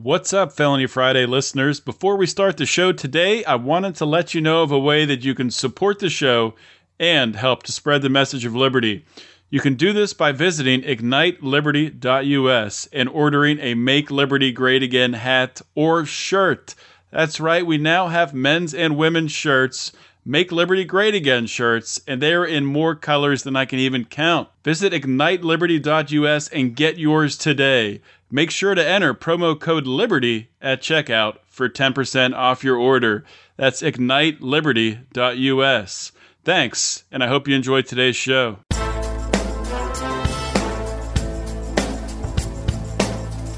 What's up, Felony Friday listeners? Before we start the show today, I wanted to let you know of a way that you can support the show and help to spread the message of liberty. You can do this by visiting igniteliberty.us and ordering a Make Liberty Great Again hat or shirt. That's right, we now have men's and women's shirts. Make Liberty Great Again shirts, and they are in more colors than I can even count. Visit igniteliberty.us and get yours today. Make sure to enter promo code LIBERTY at checkout for 10% off your order. That's igniteliberty.us. Thanks, and I hope you enjoyed today's show.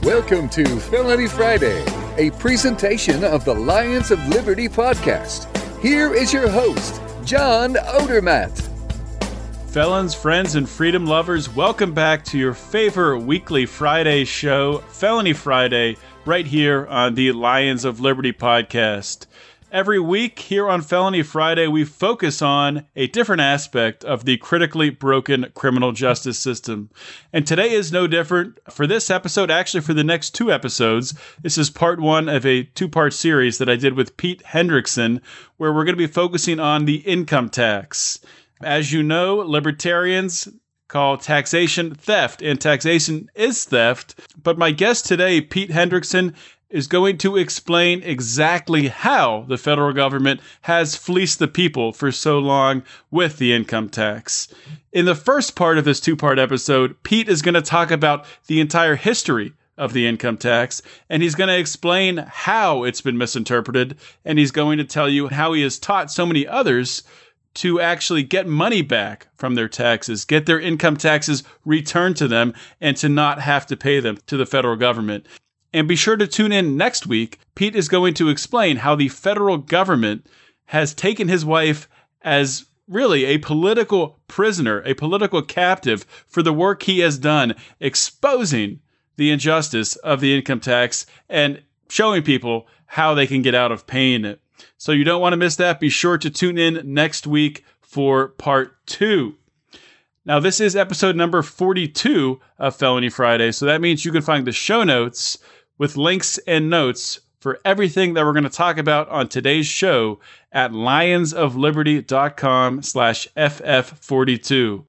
Welcome to Felony Friday, a presentation of the Lions of Liberty podcast. Here is your host, John Odermatt. Felons, friends, and freedom lovers, welcome back to your favorite weekly Friday show, Felony Friday, right here on the Lions of Liberty podcast. Every week here on Felony Friday, we focus on a different aspect of the critically broken criminal justice system. And today is no different. For this episode, actually, for the next two episodes, this is part one of a two part series that I did with Pete Hendrickson, where we're going to be focusing on the income tax. As you know, libertarians call taxation theft, and taxation is theft. But my guest today, Pete Hendrickson, is going to explain exactly how the federal government has fleeced the people for so long with the income tax. In the first part of this two part episode, Pete is going to talk about the entire history of the income tax, and he's going to explain how it's been misinterpreted, and he's going to tell you how he has taught so many others to actually get money back from their taxes, get their income taxes returned to them, and to not have to pay them to the federal government. And be sure to tune in next week. Pete is going to explain how the federal government has taken his wife as really a political prisoner, a political captive for the work he has done, exposing the injustice of the income tax and showing people how they can get out of paying it. So you don't want to miss that. Be sure to tune in next week for part two. Now, this is episode number 42 of Felony Friday. So that means you can find the show notes with links and notes for everything that we're going to talk about on today's show at lionsofliberty.com slash ff42.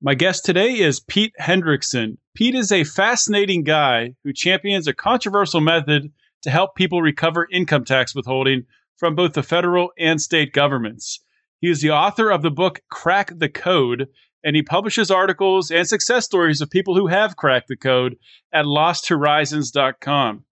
My guest today is Pete Hendrickson. Pete is a fascinating guy who champions a controversial method to help people recover income tax withholding from both the federal and state governments. He is the author of the book Crack the Code, and he publishes articles and success stories of people who have cracked the code at losthorizons.com.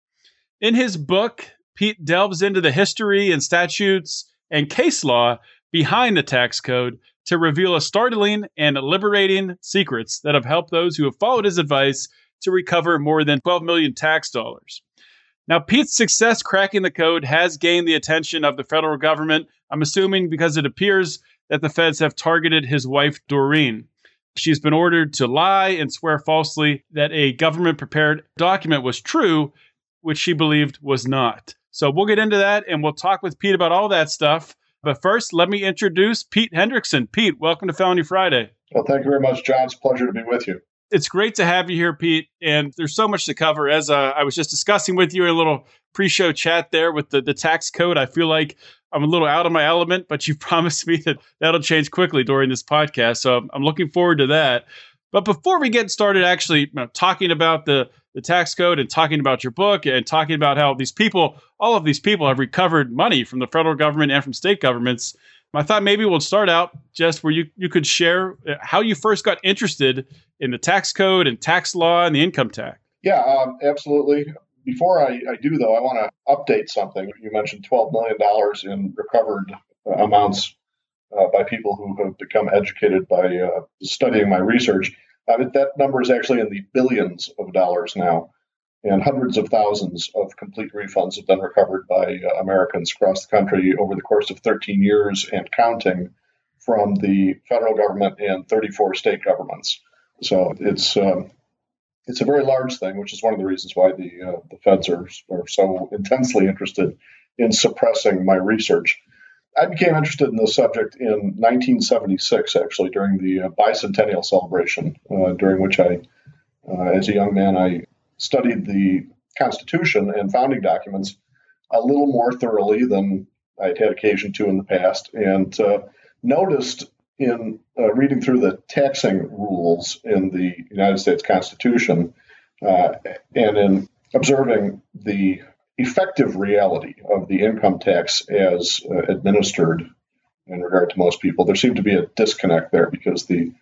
In his book, Pete delves into the history and statutes and case law behind the tax code to reveal a startling and liberating secrets that have helped those who have followed his advice to recover more than 12 million tax dollars. Now, Pete's success cracking the code has gained the attention of the federal government. I'm assuming because it appears that the feds have targeted his wife, Doreen. She's been ordered to lie and swear falsely that a government prepared document was true, which she believed was not. So we'll get into that and we'll talk with Pete about all that stuff. But first, let me introduce Pete Hendrickson. Pete, welcome to Felony Friday. Well, thank you very much, John. It's a pleasure to be with you. It's great to have you here, Pete. And there's so much to cover. As uh, I was just discussing with you a little pre-show chat there with the, the tax code, I feel like I'm a little out of my element, but you promised me that that'll change quickly during this podcast. So I'm looking forward to that. But before we get started, actually you know, talking about the the tax code and talking about your book and talking about how these people, all of these people, have recovered money from the federal government and from state governments. I thought maybe we'll start out just where you, you could share uh, how you first got interested in the tax code and tax law and the income tax. Yeah, um, absolutely. Before I, I, do, though, I want to update something. You mentioned $12 million in recovered uh, amounts uh, by people who have become educated by uh, studying my research. Uh, that number is actually in the billions of dollars now, and hundreds of thousands of complete refunds have been recovered by uh, Americans across the country over the course of 13 years and counting from the federal government and 34 state governments. So it's um, it's a very large thing, which is one of the reasons why the uh, the feds are are so intensely interested in suppressing my research. I became interested in this subject in 1976, actually, during the uh, bicentennial celebration, uh, during which I, uh, as a young man, I studied the Constitution and founding documents a little more thoroughly than I'd had occasion to in the past, and uh, noticed in uh, reading through the taxing rules in the United States Constitution uh, and in observing the effective reality of the income tax as uh, administered in regard to most people, there seemed to be a disconnect there because the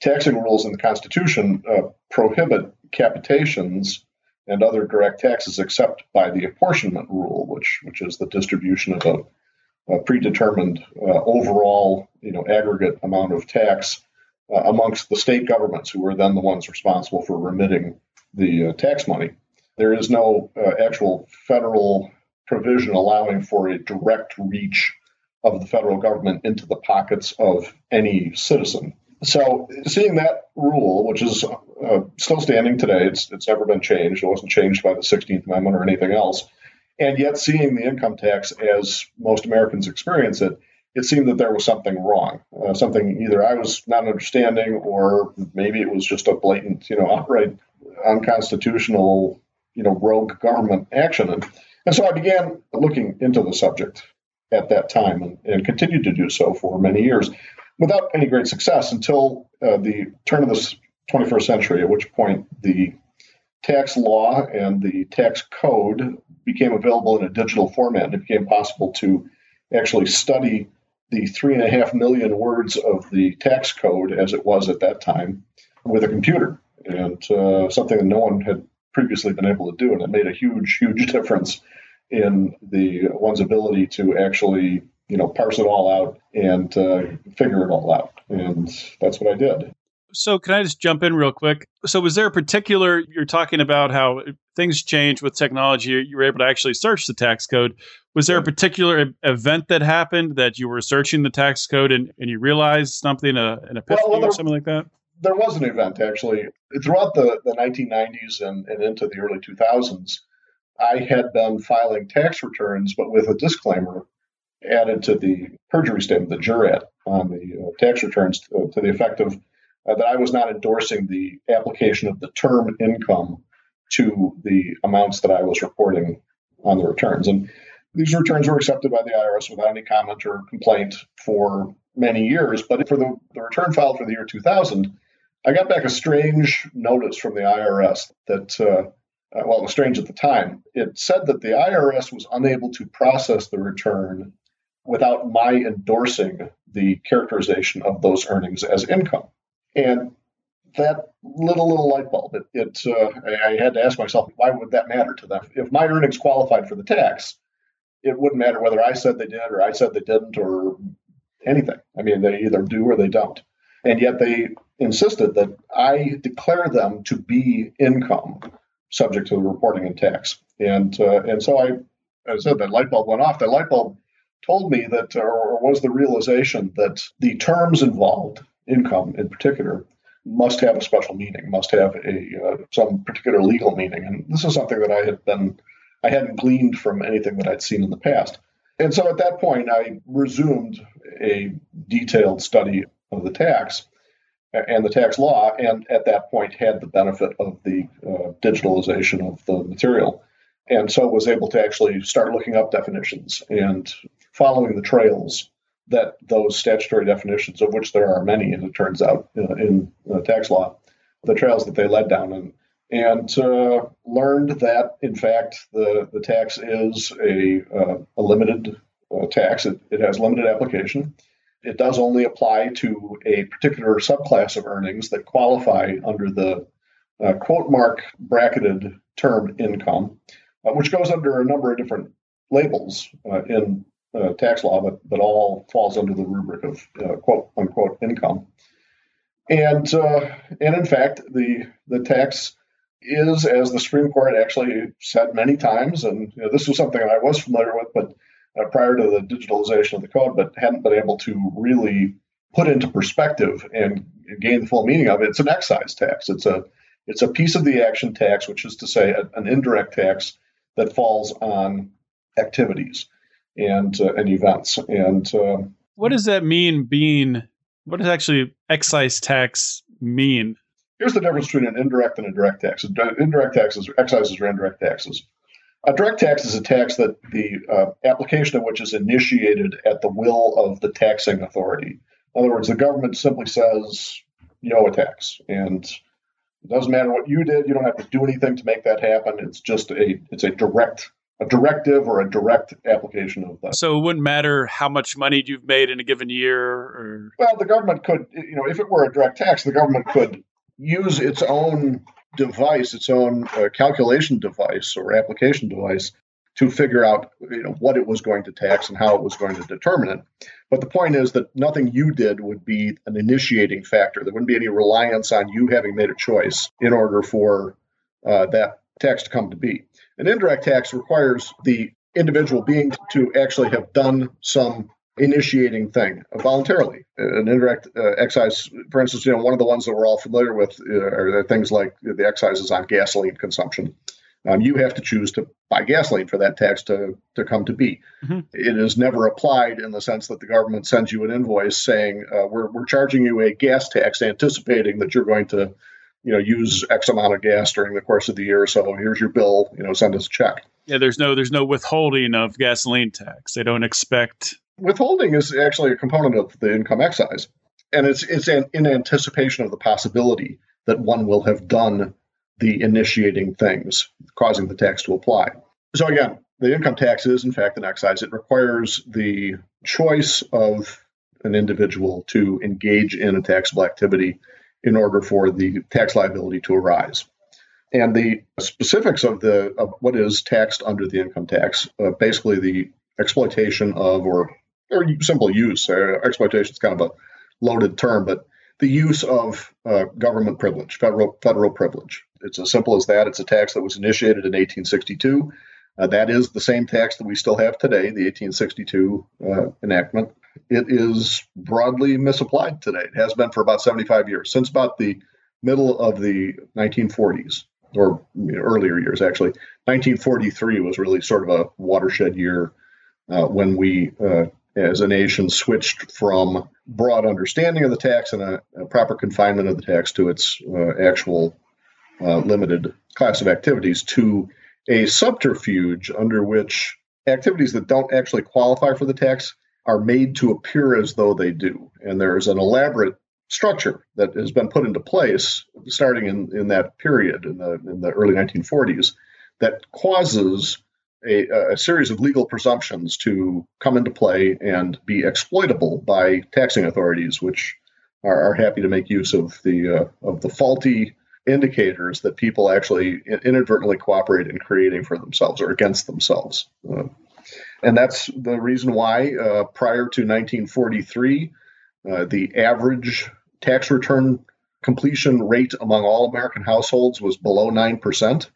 taxing rules in the Constitution uh, prohibit capitations and other direct taxes except by the apportionment rule, which which is the distribution of a, a predetermined uh, overall you know aggregate amount of tax uh, amongst the state governments, who are then the ones responsible for remitting the uh, tax money. There is no uh, actual federal provision allowing for a direct reach of the federal government into the pockets of any citizen. So, seeing that rule, which is uh, still standing today, it's, it's never been changed. It wasn't changed by the 16th Amendment or anything else. And yet, seeing the income tax as most Americans experience it, it seemed that there was something wrong, uh, something either I was not understanding, or maybe it was just a blatant, you know, outright unconstitutional, you know, rogue government action. And, and so I began looking into the subject at that time and, and continued to do so for many years without any great success until uh, the turn of the 21st century, at which point the tax law and the tax code became available in a digital format. And it became possible to actually study the three and a half million words of the tax code as it was at that time with a computer, and uh, something that no one had previously been able to do. And it made a huge, huge difference in the one's ability to actually you know parse it all out and uh, figure it all out. And that's what i did. So can i just jump in real quick? So was there a particular you're talking about how things change with technology you were able to actually search the tax code. Was there a particular event that happened that you were searching the tax code and, and you realized something uh, an epiphany well, well, there, or something like that? there was an event actually. Throughout the, the 1990s and, and into the early 2000s I had been filing tax returns, but with a disclaimer added to the perjury statement, the jurat on the uh, tax returns, to, uh, to the effect of uh, that I was not endorsing the application of the term income to the amounts that I was reporting on the returns. And these returns were accepted by the IRS without any comment or complaint for many years. But for the, the return filed for the year 2000, I got back a strange notice from the IRS that uh, uh, well, it was strange at the time. It said that the IRS was unable to process the return without my endorsing the characterization of those earnings as income. And that little little light bulb, it, it uh, I had to ask myself, why would that matter to them? If my earnings qualified for the tax, it wouldn't matter whether I said they did or I said they didn't or anything. I mean, they either do or they don't. And yet they insisted that I declare them to be income subject to the reporting and tax. And uh, and so I, I said, that light bulb went off. That light bulb told me that, or was the realization that the terms involved, income in particular, must have a special meaning, must have a uh, some particular legal meaning. And this is something that I had been, I hadn't gleaned from anything that I'd seen in the past. And so at that point, I resumed a detailed study of the tax and the tax law, and at that point had the benefit of the uh, digitalization of the material. And so was able to actually start looking up definitions and following the trails that those statutory definitions, of which there are many, as it turns out, uh, in uh, tax law, the trails that they led down and and uh, learned that in fact the the tax is a uh, a limited uh, tax. It, it has limited application it does only apply to a particular subclass of earnings that qualify under the uh, quote mark bracketed term income, which goes under a number of different labels in uh, tax law, but, but all falls under the rubric of uh, quote unquote income. And uh, and in fact, the the tax is, as the Supreme Court actually said many times, and you know, this was something I was familiar with, but uh, prior to the digitalization of the code, but hadn't been able to really put into perspective and gain the full meaning of it. It's an excise tax. It's a it's a piece of the action tax, which is to say a, an indirect tax that falls on activities and uh, and events. And uh, what does that mean? Being what does actually excise tax mean? here's the difference between an indirect and a direct tax. Indirect taxes, excises, are indirect taxes. A direct tax is a tax that the uh, application of which is initiated at the will of the taxing authority. In other words, the government simply says you owe a tax, and it doesn't matter what you did. You don't have to do anything to make that happen. It's just a it's a direct a directive or a direct application of that. So it wouldn't matter how much money you've made in a given year, or well, the government could you know if it were a direct tax, the government could use its own device, its own uh, calculation device or application device to figure out you know what it was going to tax and how it was going to determine it. But the point is that nothing you did would be an initiating factor. There wouldn't be any reliance on you having made a choice in order for uh, that tax to come to be. An indirect tax requires the individual being to actually have done some initiating thing voluntarily. An indirect uh, excise, for instance, you know, one of the ones that we're all familiar with uh, are things like the excises on gasoline consumption. Um, you have to choose to buy gasoline for that tax to, to come to be. Mm-hmm. It is never applied in the sense that the government sends you an invoice saying, uh, we're, we're charging you a gas tax, anticipating that you're going to you know use X amount of gas during the course of the year. So here's your bill. You know, send us a check. Yeah, there's no there's no withholding of gasoline tax. They don't expect withholding is actually a component of the income excise, and it's it's an, in anticipation of the possibility that one will have done the initiating things causing the tax to apply. So again, the income tax is in fact an excise. It requires the choice of an individual to engage in a taxable activity in order for the tax liability to arise. And the specifics of the of what is taxed under the income tax, uh, basically the exploitation of or or simple use. Uh, exploitation is kind of a loaded term, but the use of uh, government privilege, federal federal privilege. It's as simple as that. It's a tax that was initiated in 1862. Uh, that is the same tax that we still have today, the 1862 uh, enactment it is broadly misapplied today. It has been for about 75 years, since about the middle of the 1940s, or earlier years, actually. 1943 was really sort of a watershed year uh, when we, uh, as a nation, switched from broad understanding of the tax and a, a proper confinement of the tax to its uh, actual uh, limited class of activities to a subterfuge under which activities that don't actually qualify for the tax are made to appear as though they do. And there's an elaborate structure that has been put into place starting in, in that period in the, in the early 1940s that causes a, a, series of legal presumptions to come into play and be exploitable by taxing authorities, which are, are happy to make use of the uh, of the faulty indicators that people actually inadvertently cooperate in creating for themselves or against themselves. Uh, and that's the reason why uh, prior to 1943, uh, the average tax return completion rate among all American households was below 9%.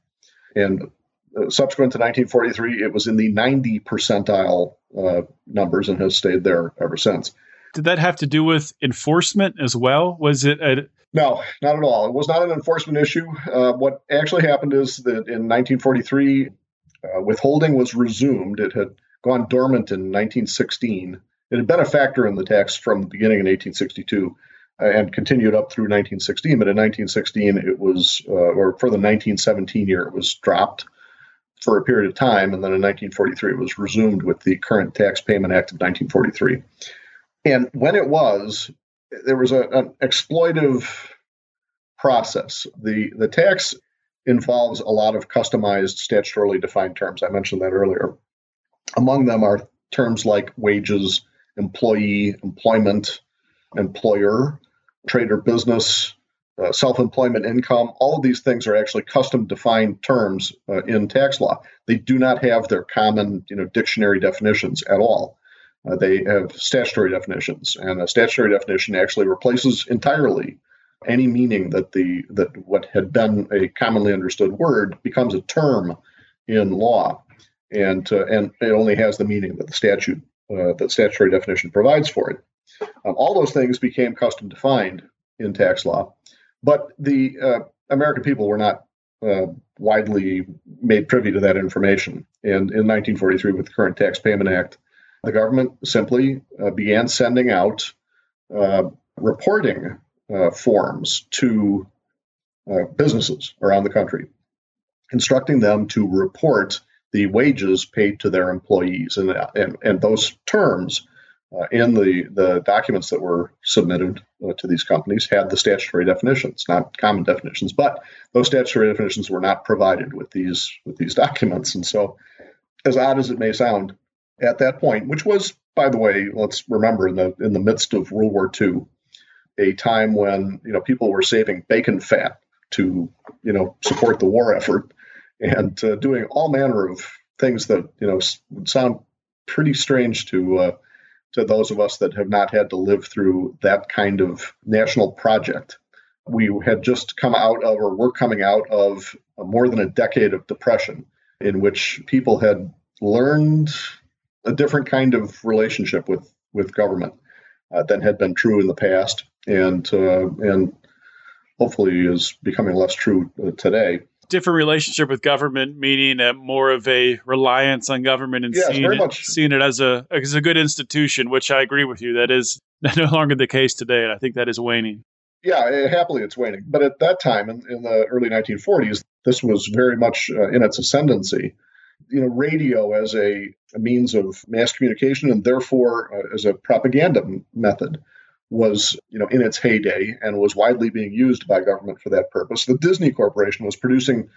And uh, subsequent to 1943, it was in the 90 percentile uh, numbers and has stayed there ever since. Did that have to do with enforcement as well? Was it a, no, not at all. It was not an enforcement issue. Uh, what actually happened is that in 1943, uh, withholding was resumed. It had gone dormant in 1916. It had been a factor in the tax from the beginning in 1862 uh, and continued up through 1916. But in 1916, it was, uh, or for the 1917 year, it was dropped for a period of time. And then in 1943, it was resumed with the current Tax Payment Act of 1943. And when it was, there was a, an exploitive process. The, the tax involves a lot of customized statutorily defined terms. I mentioned that earlier. Among them are terms like wages, employee, employment, employer, trade or business, uh, self employment income. All of these things are actually custom defined terms uh, in tax law. They do not have their common you know, dictionary definitions at all. Uh, they have statutory definitions, and a statutory definition actually replaces entirely any meaning that the that what had been a commonly understood word becomes a term in law and uh, and it only has the meaning that the statute uh, that statutory definition provides for it. Um, all those things became custom defined in tax law, but the uh, American people were not uh, widely made privy to that information. And in 1943, with the current Tax Payment Act, the government simply uh, began sending out uh, reporting forms to businesses around the country, instructing them to report the wages paid to their employees. And, and, and those terms uh, in the, the documents that were submitted uh, to these companies had the statutory definitions, not common definitions, but those statutory definitions were not provided with these with these documents. And so, as odd as it may sound, at that point, which was, by the way, let's remember in the in the midst of World War II, a time when you know people were saving bacon fat to you know support the war effort and uh, doing all manner of things that you know would sound pretty strange to uh, to those of us that have not had to live through that kind of national project. We had just come out of, or were coming out of, more than a decade of depression, in which people had learned a different kind of relationship with with government uh, than had been true in the past, and uh, and hopefully is becoming less true uh, today different relationship with government, meaning uh, more of a reliance on government and yes, seeing, it, seeing it as a as a good institution, which I agree with you. That is no longer the case today, and I think that is waning. Yeah, eh, happily it's waning. But at that time, in, in the early 1940s, this was very much uh, in its ascendancy. You know, radio as a, a means of mass communication and therefore uh, as a propaganda method was you know in its heyday and was widely being used by government for that purpose. The Disney Corporation was producing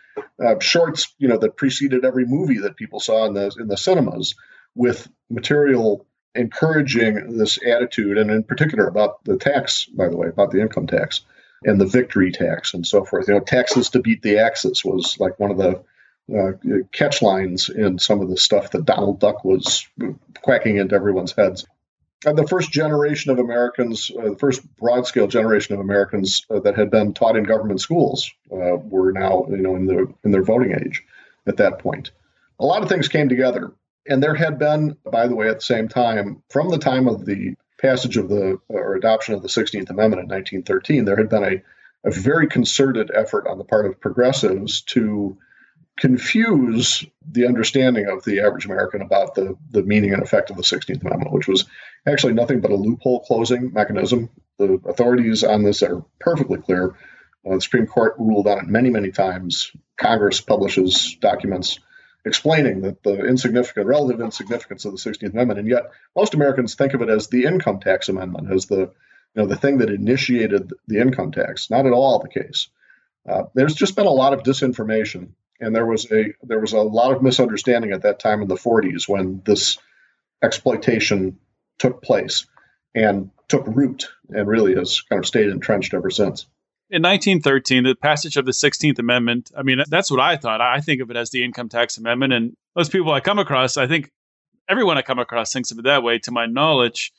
uh, shorts you know that preceded every movie that people saw in the in the cinemas with material encouraging this attitude and in particular about the tax by the way about the income tax and the victory tax and so forth you know taxes to beat the axis was like one of the uh, catch lines in some of the stuff that Donald Duck was quacking into everyone's heads the first generation of Americans, uh, the first broad scale generation of Americans uh, that had been taught in government schools, uh, were now you know in the in their voting age at that point. A lot of things came together, and there had been, by the way, at the same time, from the time of the passage of the or adoption of the 16th Amendment in 1913, there had been a, a very concerted effort on the part of progressives to confuse the understanding of the average American about the, the meaning and effect of the 16th Amendment, which was actually nothing but a loophole closing mechanism. The authorities on this are perfectly clear. Uh, the Supreme Court ruled on it many, many times. Congress publishes documents explaining that the insignificant, relative insignificance of the 16th Amendment, and yet most Americans think of it as the income tax amendment, as the you know the thing that initiated the income tax. Not at all the case. Uh, there's just been a lot of disinformation and there was a there was a lot of misunderstanding at that time in the 40s when this exploitation took place and took root and really has kind of stayed entrenched ever since. In 1913, the passage of the 16th Amendment, I mean, that's what I thought. I think of it as the income tax amendment. And most people I come across, I think everyone I come across thinks of it that way, to my knowledge.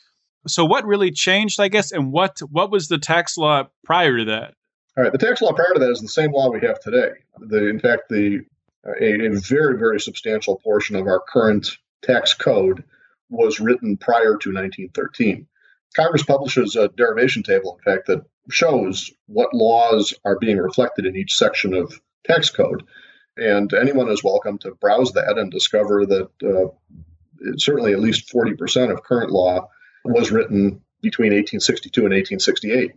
So, what really changed, I guess, and what what was the tax law prior to that? All right, the tax law prior to that is the same law we have today. The, in fact, the a, a very very substantial portion of our current tax code was written prior to 1913. Congress publishes a derivation table, in fact, that shows what laws are being reflected in each section of tax code. And anyone is welcome to browse that and discover that uh, certainly at least 40% of current law was written between 1862 and 1868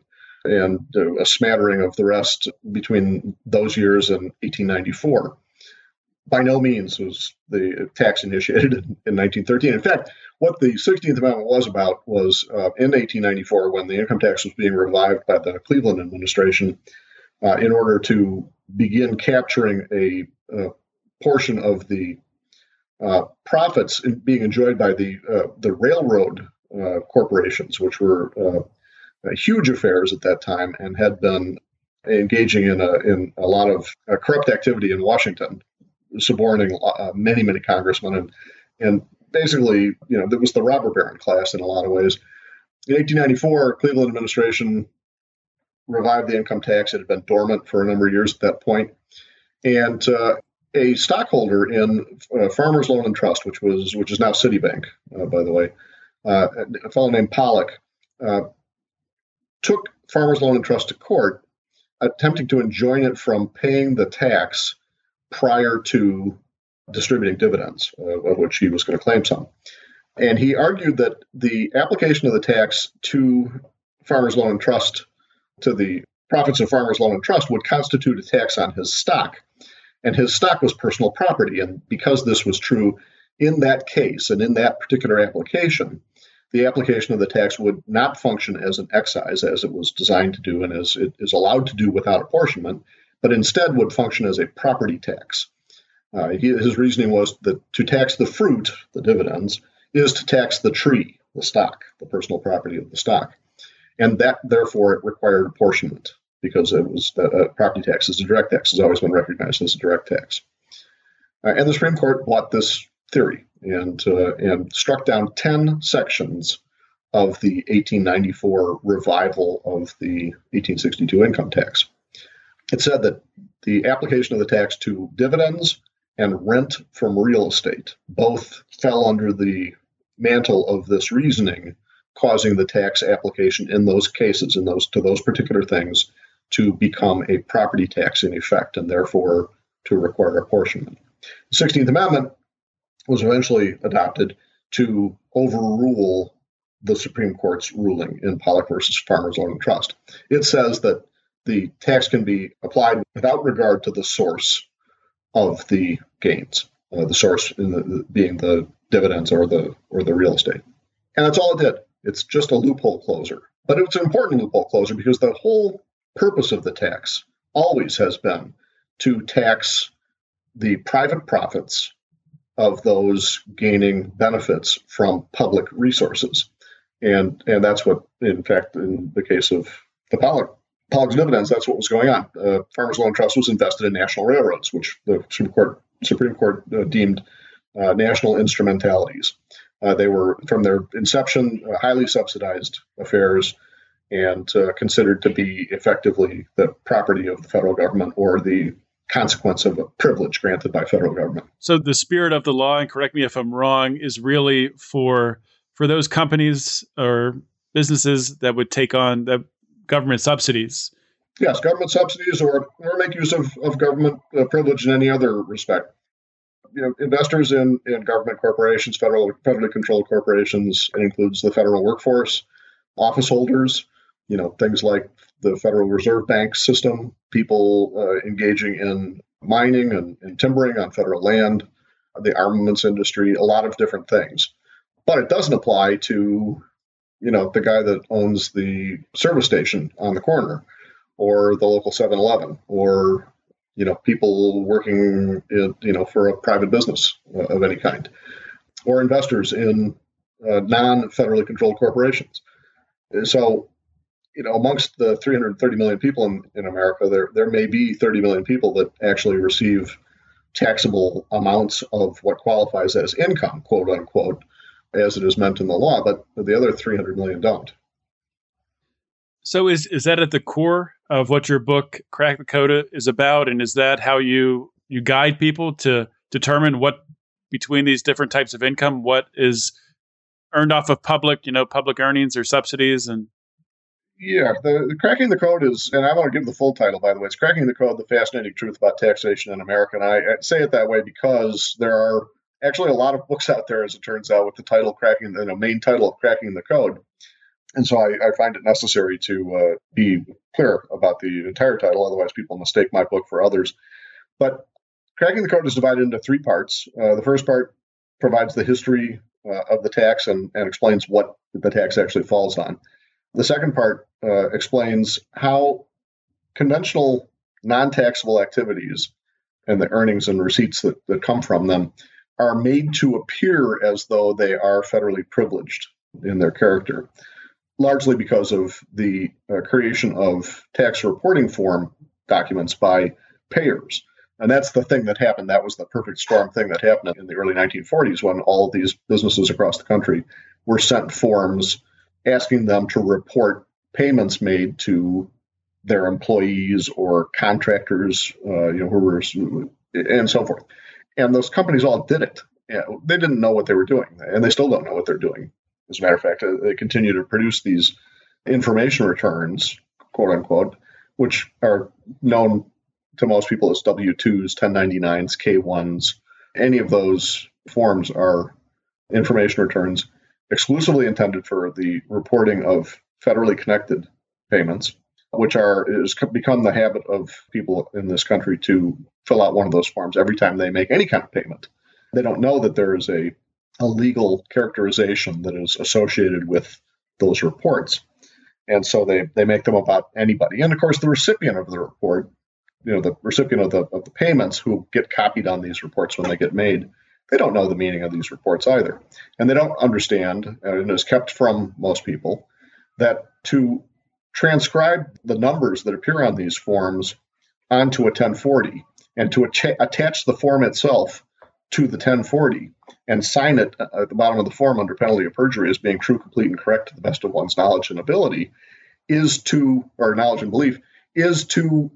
and a smattering of the rest between those years and 1894. By no means was the tax initiated in, in 1913. In fact, what the 16th Amendment was about was uh, in 1894 when the income tax was being revived by the Cleveland administration uh, in order to begin capturing a, a portion of the uh, profits being enjoyed by the uh, the railroad uh, corporations, which were uh, huge affairs at that time and had been engaging in a, in a lot of uh, corrupt activity in Washington, suborning uh, many, many congressmen. And, and basically, you know, there was the robber baron class in a lot of ways. In 1894, Cleveland administration revived the income tax. It had been dormant for a number of years at that point. And uh, a stockholder in uh, Farmers Loan and Trust, which was which is now Citibank, uh, by the way, uh, a fellow named Pollock, uh, took Farmers Loan and Trust to court, attempting to enjoin it from paying the tax prior to distributing dividends, uh, of which he was going to claim some. And he argued that the application of the tax to Farmers Loan and Trust to the profits of Farmers Loan and Trust would constitute a tax on his stock. And his stock was personal property. And because this was true in that case and in that particular application, the application of the tax would not function as an excise as it was designed to do and as it is allowed to do without apportionment, but instead would function as a property tax. Uh, he, his reasoning was that to tax the fruit, the dividends, is to tax the tree, the stock, the personal property of the stock. And that, therefore, it required apportionment because it was the uh, property tax is a direct tax, has always been recognized as a direct tax. Uh, and the Supreme Court bought this theory and, uh, and struck down 10 sections of the 1894 revival of the 1862 income tax. It said that the application of the tax to dividends and rent from real estate both fell under the mantle of this reasoning, causing the tax application in those cases, in those to those particular things, to become a property tax in effect, and therefore to require apportionment. The Sixteenth Amendment was eventually adopted to overrule the Supreme Court's ruling in Pollock versus Farmers Loan Trust. It says that the tax can be applied without regard to the source of the gains, uh, the source the, being the dividends or the or the real estate. And that's all it did. It's just a loophole closer. But it's an important loophole closer because the whole purpose of the tax always has been to tax the private profits of those gaining benefits from public resources. And and that's what, in fact, in the case of the Pollock Pollock's dividends, that's what was going on. Uh, Farmers Loan Trust was invested in national railroads, which the Supreme Court, Supreme Court uh, deemed uh, national instrumentalities. Uh, they were, from their inception, uh, highly subsidized affairs and uh, considered to be effectively the property of the federal government or the consequence of a privilege granted by federal government. So the spirit of the law, and correct me if I'm wrong, is really for for those companies or businesses that would take on the government subsidies. Yes, government subsidies or, or make use of, of government uh, privilege in any other respect. You know, investors in, in government corporations, federal federally controlled corporations, it includes the federal workforce, office holders, you know, things like the Federal Reserve Bank system, people uh, engaging in mining and, and timbering on federal land, the armaments industry, a lot of different things. But it doesn't apply to you know, the guy that owns the service station on the corner or the local 7-Eleven or you know, people working in, you know, for a private business uh, of any kind or investors in uh, non-federally controlled corporations. So, you know, amongst the 330 million people in, in America, there there may be 30 million people that actually receive taxable amounts of what qualifies as income, quote unquote, as it is meant in the law, but the other 300 million don't. So is is that at the core of what your book Crack the Code is about and is that how you you guide people to determine what between these different types of income what is earned off of public, you know, public earnings or subsidies and yeah, the, the, cracking the code is, and I want to give the full title by the way. It's cracking the code: the fascinating truth about taxation in America. And I, I say it that way because there are actually a lot of books out there, as it turns out, with the title cracking, the you know, main title of cracking the code. And so I, I find it necessary to uh, be clear about the entire title, otherwise people mistake my book for others. But cracking the code is divided into three parts. Uh, the first part provides the history uh, of the tax and, and explains what the tax actually falls on. The second part uh, explains how conventional non-taxable activities and the earnings and receipts that, that come from them are made to appear as though they are federally privileged in their character, largely because of the uh, creation of tax reporting form documents by payers. And that's the thing that happened. That was the perfect storm thing that happened in the early 1940s when all of these businesses across the country were sent forms asking them to report payments made to their employees or contractors, uh, you know, who were, and so forth and those companies all did it. Yeah, they didn't know what they were doing, and they still don't know what they're doing. As a matter of fact, uh, they continue to produce these information returns, quote unquote, which are known to most people as W 2s, 1099s, K 1s. Any of those forms are information returns exclusively intended for the reporting of federally connected payments, which are has become the habit of people in this country to fill out one of those forms every time they make any kind of payment. They don't know that there is a, a legal characterization that is associated with those reports. And so they, they make them about anybody. And of course, the recipient of the report, you know, the recipient of the, of the payments who get copied on these reports when they get made, they don't know the meaning of these reports either. And they don't understand, and it's kept from most people, that to transcribe the numbers that appear on these forms onto a 1040 and to attach the form itself to the 1040 and sign it uh, at the bottom of the form under penalty of perjury as being true, complete, and correct to the best of one's knowledge and ability is to, or knowledge and belief, is to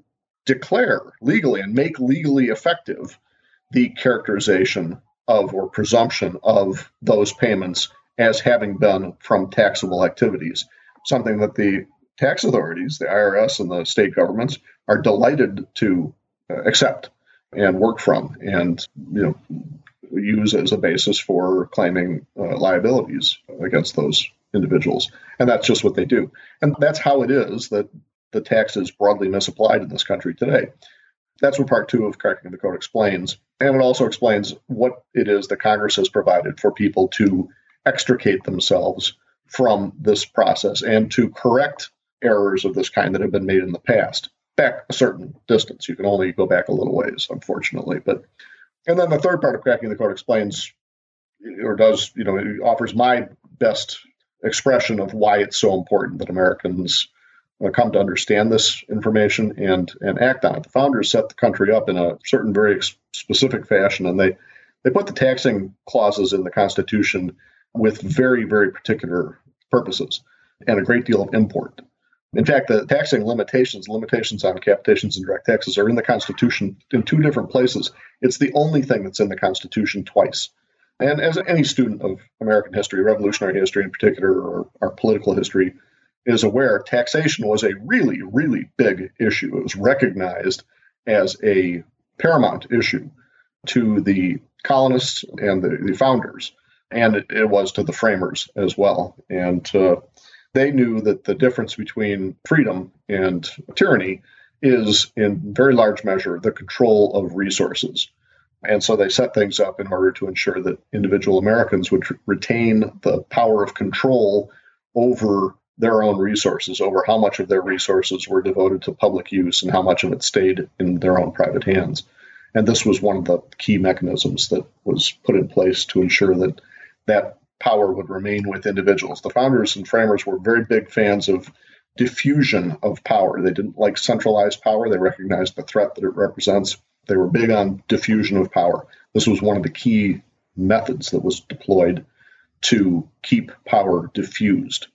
declare legally and make legally effective the characterization of or presumption of those payments as having been from taxable activities, something that the tax authorities, the IRS and the state governments, are delighted to accept and work from and you know use as a basis for claiming uh, liabilities against those individuals. And that's just what they do. And that's how it is that the tax is broadly misapplied in this country today. That's what part two of cracking the code explains and it also explains what it is that congress has provided for people to extricate themselves from this process and to correct errors of this kind that have been made in the past back a certain distance. You can only go back a little ways, unfortunately. But and then the third part of cracking the code explains or does, you know, it offers my best expression of why it's so important that Americans Uh, come to understand this information and and act on it. The founders set the country up in a certain very specific fashion, and they they put the taxing clauses in the Constitution with very very particular purposes and a great deal of import. In fact, the taxing limitations, limitations on capitations and direct taxes, are in the Constitution in two different places. It's the only thing that's in the Constitution twice. And as any student of American history, revolutionary history in particular, or our political history, is aware, taxation was a really, really big issue. It was recognized as a paramount issue to the colonists and the, the founders, and it, it, was to the framers as well. And uh, they knew that the difference between freedom and tyranny is, in very large measure, the control of resources. And so they set things up in order to ensure that individual Americans would retain the power of control over their own resources, over how much of their resources were devoted to public use and how much of it stayed in their own private hands. And this was one of the key mechanisms that was put in place to ensure that that power would remain with individuals. The founders and framers were very big fans of diffusion of power. They didn't like centralized power, they recognized the threat that it represents. They were big on diffusion of power. This was one of the key methods that was deployed to keep power diffused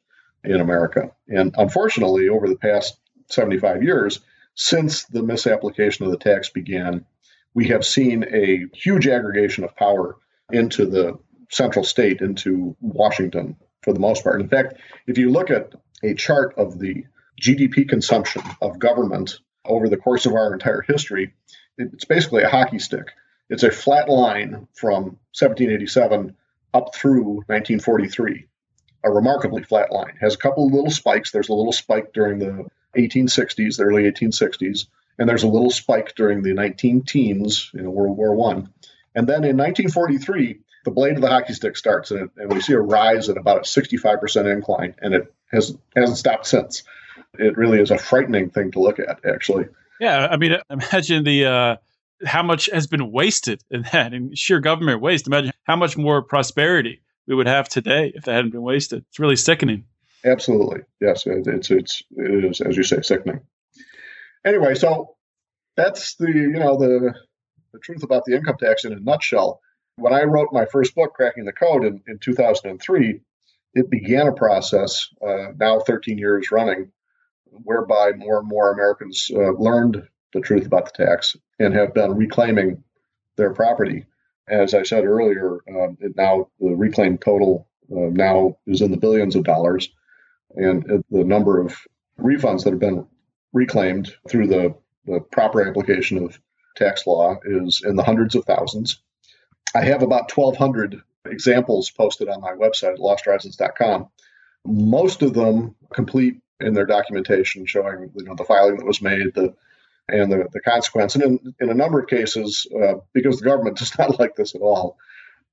in America. And unfortunately, over the past 75 years, since the misapplication of the tax began, we have seen a huge aggregation of power into the central state into Washington for the most part. In fact, if you look at a chart of the GDP consumption of government over the course of our entire history, it's basically a hockey stick. It's a flat line from 1787 up through 1943, a remarkably flat line. Has a couple of little spikes. There's a little spike during the 1860s, the early 1860s, and there's a little spike during the 19 teens, in World War One. And then in 1943, the blade of the hockey stick starts, and, it, and we see a rise at about a 65% incline, and it has hasn't stopped since. It really is a frightening thing to look at, actually. Yeah, I mean, imagine the uh, how much has been wasted in that, and sheer government waste. Imagine how much more prosperity we would have today if that hadn't been wasted. It's really sickening. Absolutely, yes, it's it's it is as you say, sickening. Anyway, so that's the you know the the truth about the income tax in a nutshell when I wrote my first book, Cracking the Code, in, in 2003, it began a process, uh, now 13 years running, whereby more and more Americans uh, learned the truth about the tax and have been reclaiming their property. As I said earlier, um, it now the reclaimed total uh, now is in the billions of dollars, and the number of refunds that have been reclaimed through the, the proper application of tax law is in the hundreds of thousands. I have about 1,200 examples posted on my website, losthorizons.com. Most of them complete in their documentation showing you know the filing that was made, the and the, the consequence. And in, in a number of cases, uh, because the government does not like this at all,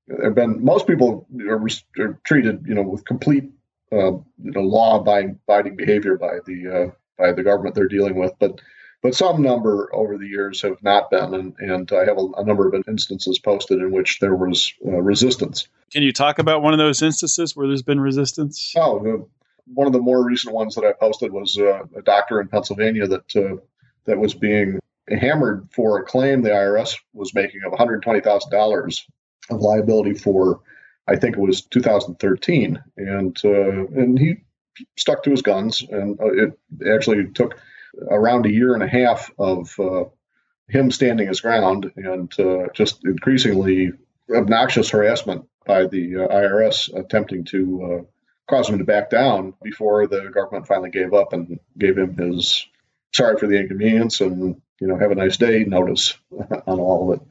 there have been most people are, are treated you know with complete uh, you know law abiding behavior by the uh, by the government they're dealing with, but but some number over the years have not been, and, and I have a, a number of instances posted in which there was uh, resistance. Can you talk about one of those instances where there's been resistance? Oh, one of the more recent ones that I posted was uh, a doctor in Pennsylvania that uh, that was being hammered for a claim the IRS was making of $120,000 of liability for, I think it was 2013, and uh, and he stuck to his guns, and uh, it actually took around a year and a half of uh, him standing his ground and uh, just increasingly obnoxious harassment by the uh, IRS attempting to uh, cause him to back down before the government finally gave up and gave him his sorry for the inconvenience and you know have a nice day notice on all of it.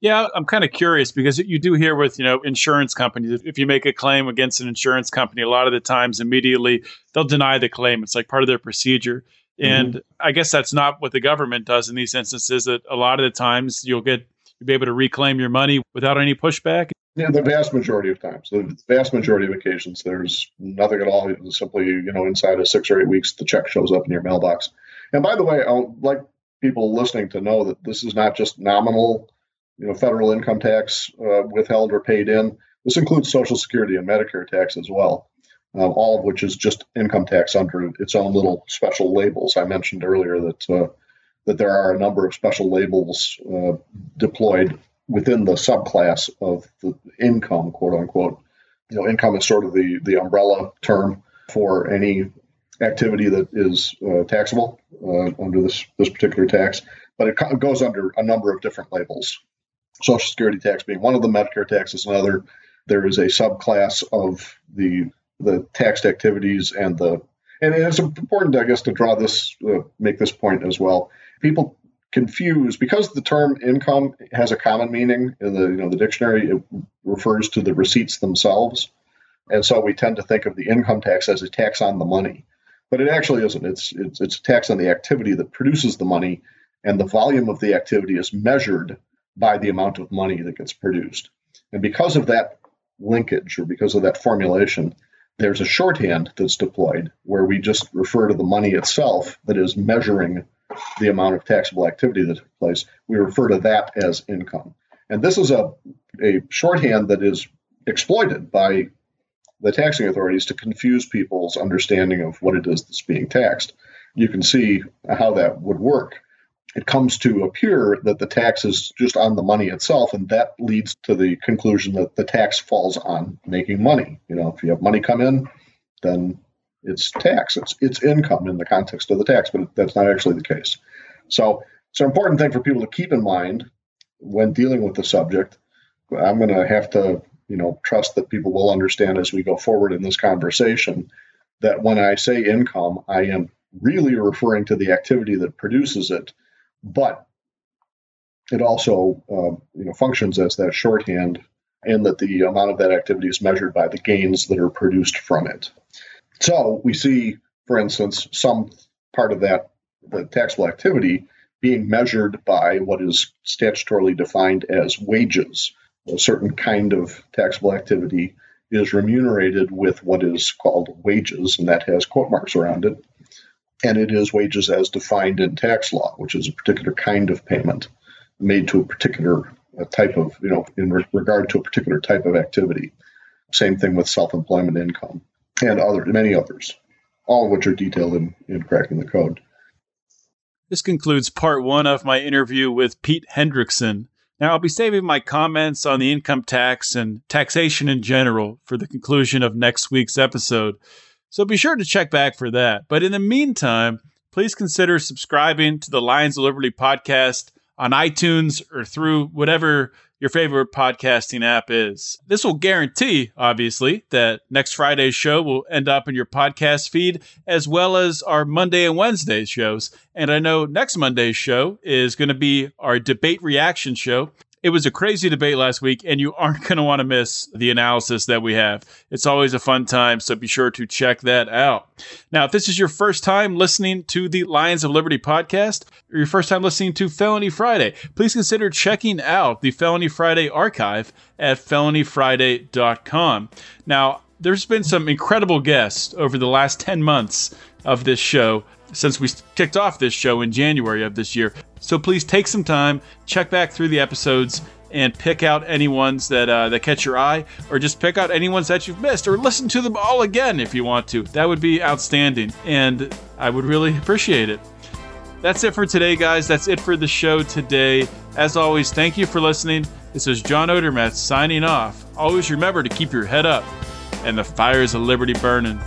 Yeah, I'm kind of curious because you do hear with you know insurance companies if you make a claim against an insurance company, a lot of the times immediately they'll deny the claim. It's like part of their procedure. And mm-hmm. I guess that's not what the government does in these instances. That a lot of the times you'll get you'll be able to reclaim your money without any pushback. Yeah, the vast majority of times, the vast majority of occasions, there's nothing at all. It's simply, you know, inside of six or eight weeks, the check shows up in your mailbox. And by the way, I would like people listening to know that this is not just nominal, you know, federal income tax uh, withheld or paid in. This includes Social Security and Medicare tax as well um, all of which is just income tax under its own little special labels. I mentioned earlier that uh, that there are a number of special labels uh, deployed within the subclass of the income, quote unquote. You know, income is sort of the the umbrella term for any activity that is uh, taxable uh, under this this particular tax, but it goes under a number of different labels. Social Security tax being one of them, Medicare tax is another. There is a subclass of the the taxed activities and the and it's important, I guess, to draw this uh, make this point as well. People confuse because the term income has a common meaning in the you know the dictionary. It refers to the receipts themselves, and so we tend to think of the income tax as a tax on the money, but it actually isn't. It's it's it's a tax on the activity that produces the money, and the volume of the activity is measured by the amount of money that gets produced. And because of that linkage, or because of that formulation, there's a shorthand that's deployed where we just refer to the money itself that is measuring the amount of taxable activity that took place. We refer to that as income. And this is a, a shorthand that is exploited by the taxing authorities to confuse people's understanding of what it is that's being taxed. You can see how that would work it comes to appear that the tax is just on the money itself, and that leads to the conclusion that the tax falls on making money. You know, if you have money come in, then it's tax. It's it's income in the context of the tax, but that's not actually the case. So it's an important thing for people to keep in mind when dealing with the subject. I'm going to have to, you know, trust that people will understand as we go forward in this conversation that when I say income, I am really referring to the activity that produces it but it also uh, you know functions as that shorthand and that the amount of that activity is measured by the gains that are produced from it. So we see, for instance, some part of that the taxable activity being measured by what is statutorily defined as wages. A certain kind of taxable activity is remunerated with what is called wages, and that has quote marks around it and it is wages as defined in tax law, which is a particular kind of payment made to a particular uh, type of, you know, in re- regard to a particular type of activity. Same thing with self-employment income and other many others, all of which are detailed in, in cracking the code. This concludes part one of my interview with Pete Hendrickson. Now, I'll be saving my comments on the income tax and taxation in general for the conclusion of next week's episode. So be sure to check back for that. But in the meantime, please consider subscribing to the Lions of Liberty podcast on iTunes or through whatever your favorite podcasting app is. This will guarantee, obviously, that next Friday's show will end up in your podcast feed as well as our Monday and Wednesday shows. And I know next Monday's show is going to be our debate reaction show. It was a crazy debate last week, and you aren't going to want to miss the analysis that we have. It's always a fun time, so be sure to check that out. Now, if this is your first time listening to the Lions of Liberty podcast, or your first time listening to Felony Friday, please consider checking out the Felony Friday archive at felonyfriday.com. Now, there's been some incredible guests over the last 10 months of this show since we kicked off this show in January of this year. So please take some time, check back through the episodes, and pick out any ones that uh, that catch your eye, or just pick out any ones that you've missed, or listen to them all again if you want to. That would be outstanding, and I would really appreciate it. That's it for today, guys. That's it for the show today. As always, thank you for listening. This is John Odermatt signing off. Always remember to keep your head up and the fires of liberty burning.